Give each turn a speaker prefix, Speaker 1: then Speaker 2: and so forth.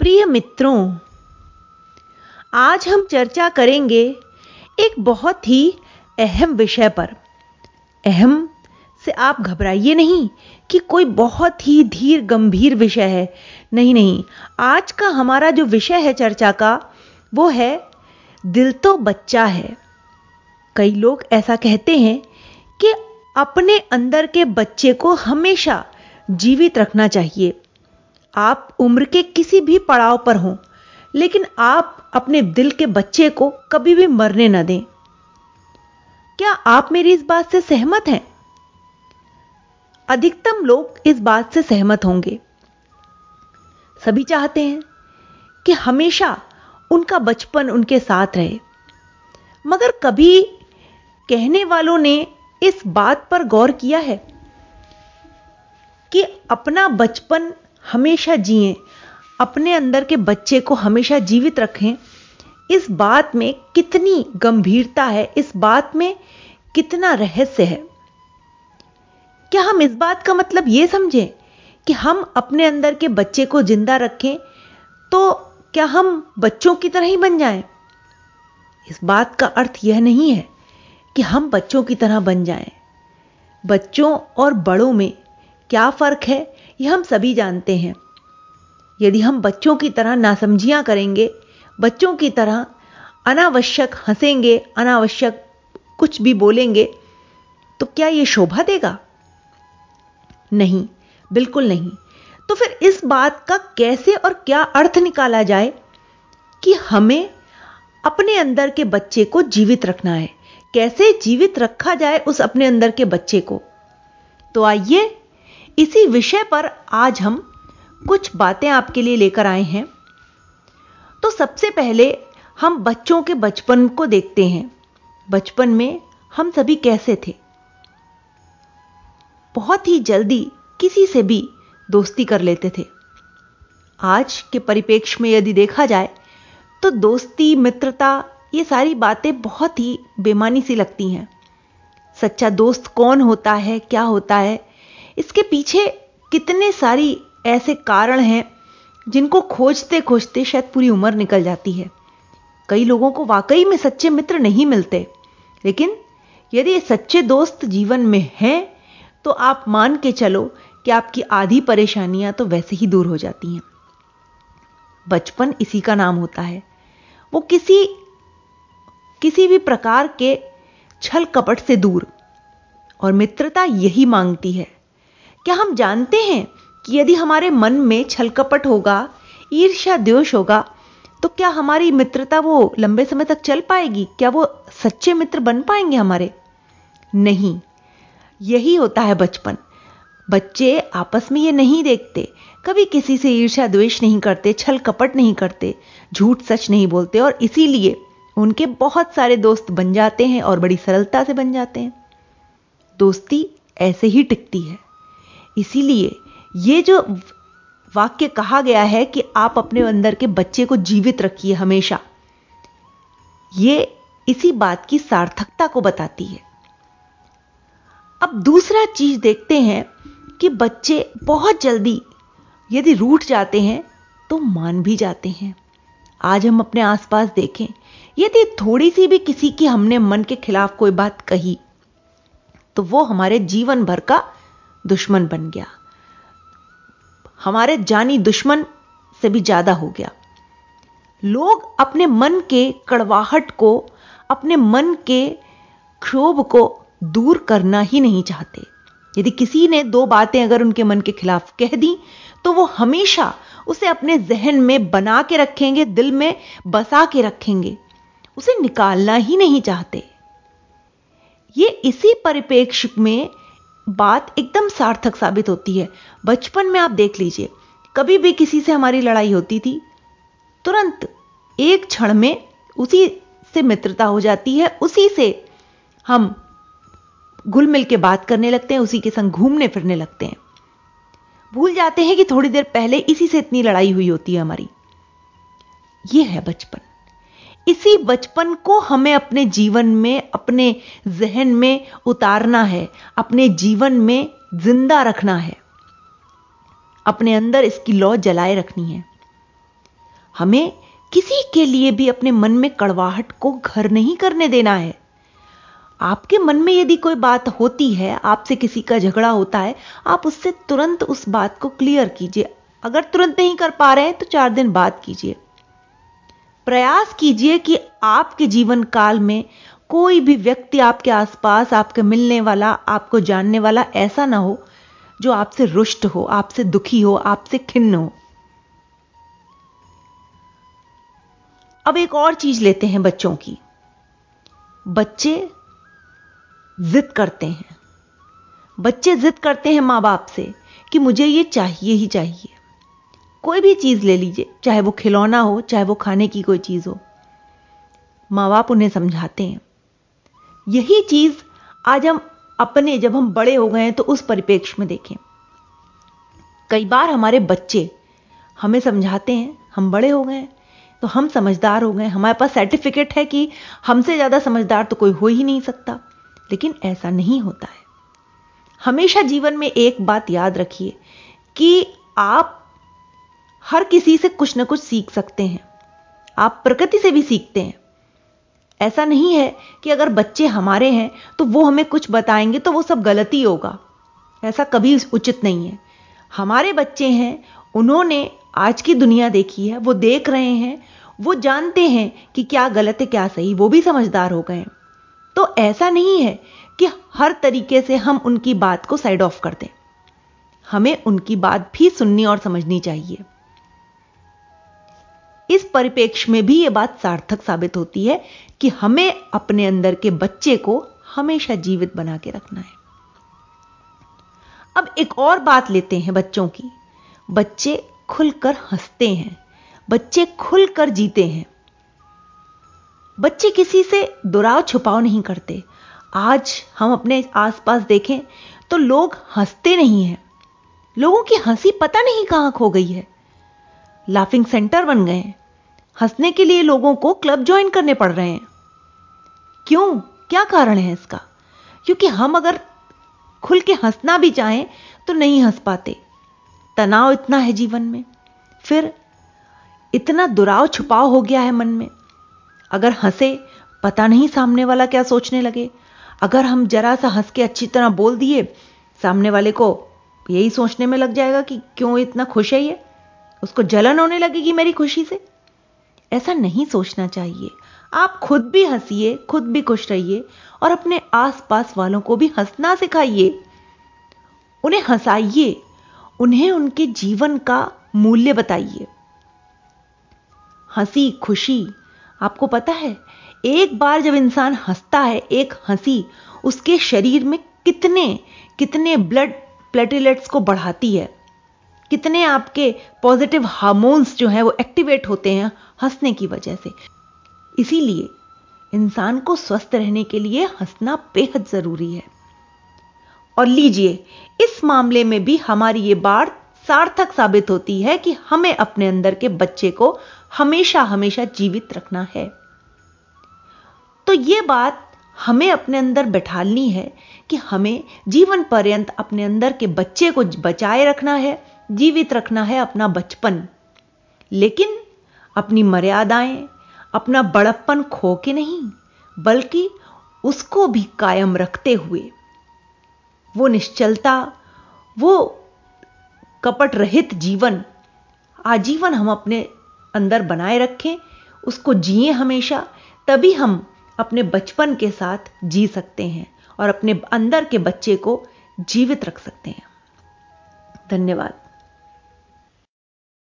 Speaker 1: प्रिय मित्रों, आज हम चर्चा करेंगे एक बहुत ही अहम विषय पर। अहम से आप घबराइए नहीं कि कोई बहुत ही धीर गंभीर विषय है। नहीं नहीं, आज का हमारा जो विषय है चर्चा का, वो है दिल तो बच्चा है। कई लोग ऐसा कहते हैं कि अपने अंदर के बच्चे को हमेशा जीवित रखना चाहिए। आप उम्र के किसी भी पड़ाव पर हों, लेकिन आप अपने दिल के बच्चे को कभी भी मरने न दें। क्या आप मेरी इस बात से सहमत हैं? अधिकतम लोग इस बात से सहमत होंगे। सभी चाहते हैं कि हमेशा उनका बचपन उनके साथ रहे। मगर कभी कहने वालों ने इस बात पर गौर किया है कि अपना बचपन हमेशा जिए, अपने अंदर के बच्चे को हमेशा जीवित रखें इस बात में कितनी गंभीरता है, इस बात में कितना रहस्य है क्या हम इस बात का मतलब यह समझें कि हम अपने अंदर के बच्चे को ज़िंदा रखें तो क्या हम बच्चों की तरह ही बन जाएँ? इस बात का अर्थ यह नहीं है कि हम बच्चों की तरह बन जाएँ। बच्चों और बड़ों में क्या फ़र्क है यह हम सभी जानते हैं। यदि हम बच्चों की तरह नासमझियाँ करेंगे, बच्चों की तरह अनावश्यक हंसेंगे, अनावश्यक कुछ भी बोलेंगे तो क्या यह शोभा देगा? नहीं, बिल्कुल नहीं। तो फिर इस बात का कैसे और क्या अर्थ निकाला जाए कि हमें अपने अंदर के बच्चे को जीवित रखना है? कैसे जीवित रखा जाए उस अपने अंदर के बच्चे को? तो आइए इसी विषय पर आज हम कुछ बातें आपके लिए लेकर आए हैं। तो सबसे पहले हम बच्चों के बचपन को देखते हैं। बचपन में हम सभी कैसे थे? बहुत ही जल्दी किसी से भी दोस्ती कर लेते थे। आज के परिपेक्ष में यदि देखा जाए तो दोस्ती, मित्रता, ये सारी बातें बहुत ही बेमानी सी लगती हैं। सच्चा दोस्त कौन होता है, क्या होता है इसके पीछे कितने सारी ऐसे कारण हैं जिनको खोजते खोजते शायद पूरी उम्र निकल जाती है। कई लोगों को वाकई में सच्चे मित्र नहीं मिलते, लेकिन यदि सच्चे दोस्त जीवन में हैं तो आप मान के चलो कि आपकी आधी परेशानियाँ तो वैसे ही दूर हो जाती हैं। बचपन इसी का नाम होता है। वो किसी किसी भी प्रकार के छल कपट से दूर, और मित्रता यही मांगती है। क्या हम जानते हैं कि यदि हमारे मन में छलकपट होगा, ईर्ष्या द्वेष होगा तो क्या हमारी मित्रता वो लंबे समय तक चल पाएगी? क्या वो सच्चे मित्र बन पाएँगे हमारे? नहीं। यही होता है बचपन। बच्चे आपस में ये नहीं देखते। कभी किसी से ईर्ष्या द्वेष नहीं करते छल कपट नहीं करते, झूठ सच नहीं बोलते और इसीलिए उनके बहुत सारे दोस्त बन जाते हैं और बड़ी सरलता से बन जाते हैं। दोस्ती ऐसे ही टिकती है। इसीलिए ये जो वाक्य कहा गया है कि आप अपने अंदर के बच्चे को जीवित रखिए हमेशा, ये इसी बात की सार्थकता को बताती है। अब दूसरा चीज़ देखते हैं कि बच्चे बहुत जल्दी यदि रूठ जाते हैं तो मान भी जाते हैं। आज हम अपने आसपास देखें, यदि थोड़ी सी भी किसी की हमने मन के खिलाफ कोई बात कही तो वो हमारे जीवन भर का दुश्मन बन गया। हमारे जानी दुश्मन से भी ज़्यादा हो गया। लोग अपने मन के कड़वाहट को, अपने मन के क्षोभ को दूर करना ही नहीं चाहते। यदि किसी ने दो बातें अगर उनके मन के खिलाफ कह दी तो वो हमेशा उसे अपने जहन में बना के रखेंगे, दिल में बसा के रखेंगे। उसे निकालना ही नहीं चाहते। ये इसी परिपेक्ष में बात एकदम सार्थक साबित होती है। बचपन में आप देख लीजिए, कभी भी किसी से हमारी लड़ाई होती थी, तुरंत एक क्षण में उसी से मित्रता हो जाती है, उसी से हम घुल मिल के बात करने लगते हैं, उसी के संग घूमने फिरने लगते हैं। भूल जाते हैं कि थोड़ी देर पहले इसी से इतनी लड़ाई हुई होती है हमारी। यह है बचपन। इसी बचपन को हमें अपने जीवन में, अपने जहन में उतारना है। अपने जीवन में ज़िंदा रखना है। अपने अंदर इसकी लौ जलाए रखनी है। हमें किसी के लिए भी अपने मन में कड़वाहट को घर नहीं करने देना है। आपके मन में यदि कोई बात होती है, आपसे किसी का झगड़ा होता है, आप उससे तुरंत उस बात को क्लियर कीजिए। अगर तुरंत नहीं कर पा रहे हैं तो चार दिन बाद कीजिए। प्रयास कीजिए कि आपके जीवन काल में कोई भी व्यक्ति आपके आसपास, आपके मिलने वाला, आपको जानने वाला ऐसा ना हो जो आपसे रुष्ट हो, आपसे दुखी हो, आपसे खिन्न हो। अब एक और चीज़ लेते हैं बच्चों की। बच्चे जिद करते हैं। बच्चे जिद करते हैं माँ बाप से कि मुझे ये चाहिए ही चाहिए। कोई भी चीज़ ले लीजिए, चाहे वो खिलौना हो, चाहे वो खाने की कोई चीज़ हो। माँ बाप उन्हें समझाते हैं। यही चीज़ आज हम अपने, जब हम बड़े हो गए हैं तो उस परिपेक्ष में देखें। कई बार हमारे बच्चे हमें समझाते हैं, हम बड़े हो गए तो हम समझदार हो गए हमारे पास सर्टिफिकेट है कि हमसे ज़्यादा समझदार तो कोई हो ही नहीं सकता, लेकिन ऐसा नहीं होता है। हमेशा जीवन में एक बात याद रखिए कि आप हर किसी से कुछ ना कुछ सीख सकते हैं। आप प्रकृति से भी सीखते हैं। ऐसा नहीं है कि अगर बच्चे हमारे हैं तो वो हमें कुछ बताएँगे तो वो सब गलती होगा। ऐसा कभी उचित नहीं है। हमारे बच्चे हैं, उन्होंने आज की दुनिया देखी है, वो देख रहे हैं, वो जानते हैं कि क्या गलत है, क्या सही, वो भी समझदार हो गए तो ऐसा नहीं है कि हर तरीके से हम उनकी बात को साइड ऑफ़ कर दें। हमें उनकी बात भी सुननी और समझनी चाहिए। इस परिपेक्ष में भी यह बात सार्थक साबित होती है कि हमें अपने अंदर के बच्चे को हमेशा जीवित बना के रखना है। अब एक और बात लेते हैं बच्चों की। बच्चे खुलकर हँसते हैं। बच्चे खुलकर जीते हैं। बच्चे किसी से दुराव छुपाव नहीं करते। आज हम अपने आसपास देखें तो लोग हँसते नहीं हैं। लोगों की हँसी पता नहीं कहाँ खो गई है। लाफिंग सेंटर बन गए हैं। हंसने के लिए लोगों को क्लब ज्वाइन करने पड़ रहे हैं। क्यों? क्या कारण है इसका? क्योंकि हम अगर खुल के हंसना भी चाहें तो नहीं हंस पाते। तनाव इतना है जीवन में। फिर इतना दुराव, छुपाव हो गया है मन में। अगर हंसे, पता नहीं सामने वाला क्या सोचने लगे। अगर हम जरा सा हंस के अच्छी तरह बोल दिए, सामने वाले को यही सोचने में लग जाएगा कि क्यों इतना खुश है ये? उसको जलन होने लगेगी मेरी खुशी से? ऐसा नहीं सोचना चाहिए। आप खुद भी हंसिए, खुद भी खुश रहिए और अपने आसपास वालों को भी हंसना सिखाइए। उन्हें हंसाइए। उन्हें उनके जीवन का मूल्य बताइए। हँसी, खुशी, आपको पता है, एक बार जब इंसान हंसता है, एक हँसी उसके शरीर में कितने कितने ब्लड प्लेटिलेट्स को बढ़ाती है। कितने आपके पॉजिटिव हार्मोन्स जो है वो एक्टिवेट होते हैं हंसने की वजह से। इसीलिए इंसान को स्वस्थ रहने के लिए हंसना बेहद ज़रूरी है। और लीजिए, इस मामले में भी हमारी ये बात सार्थक साबित होती है कि हमें अपने अंदर के बच्चे को हमेशा हमेशा जीवित रखना है। तो यह बात हमें अपने अंदर बैठालनी है कि हमें जीवन पर्यंत अपने अंदर के बच्चे को बचाए रखना है जीवित रखना है अपना बचपन। लेकिन अपनी मर्यादाएँ, अपना बड़प्पन खो के नहीं, बल्कि उसको भी कायम रखते हुए। वो निश्चलता, वो कपट रहित जीवन, आजीवन हम अपने अंदर बनाए रखें, उसको जिए हमेशा, तभी हम अपने बचपन के साथ जी सकते हैं और अपने अंदर के बच्चे को जीवित रख सकते हैं। धन्यवाद।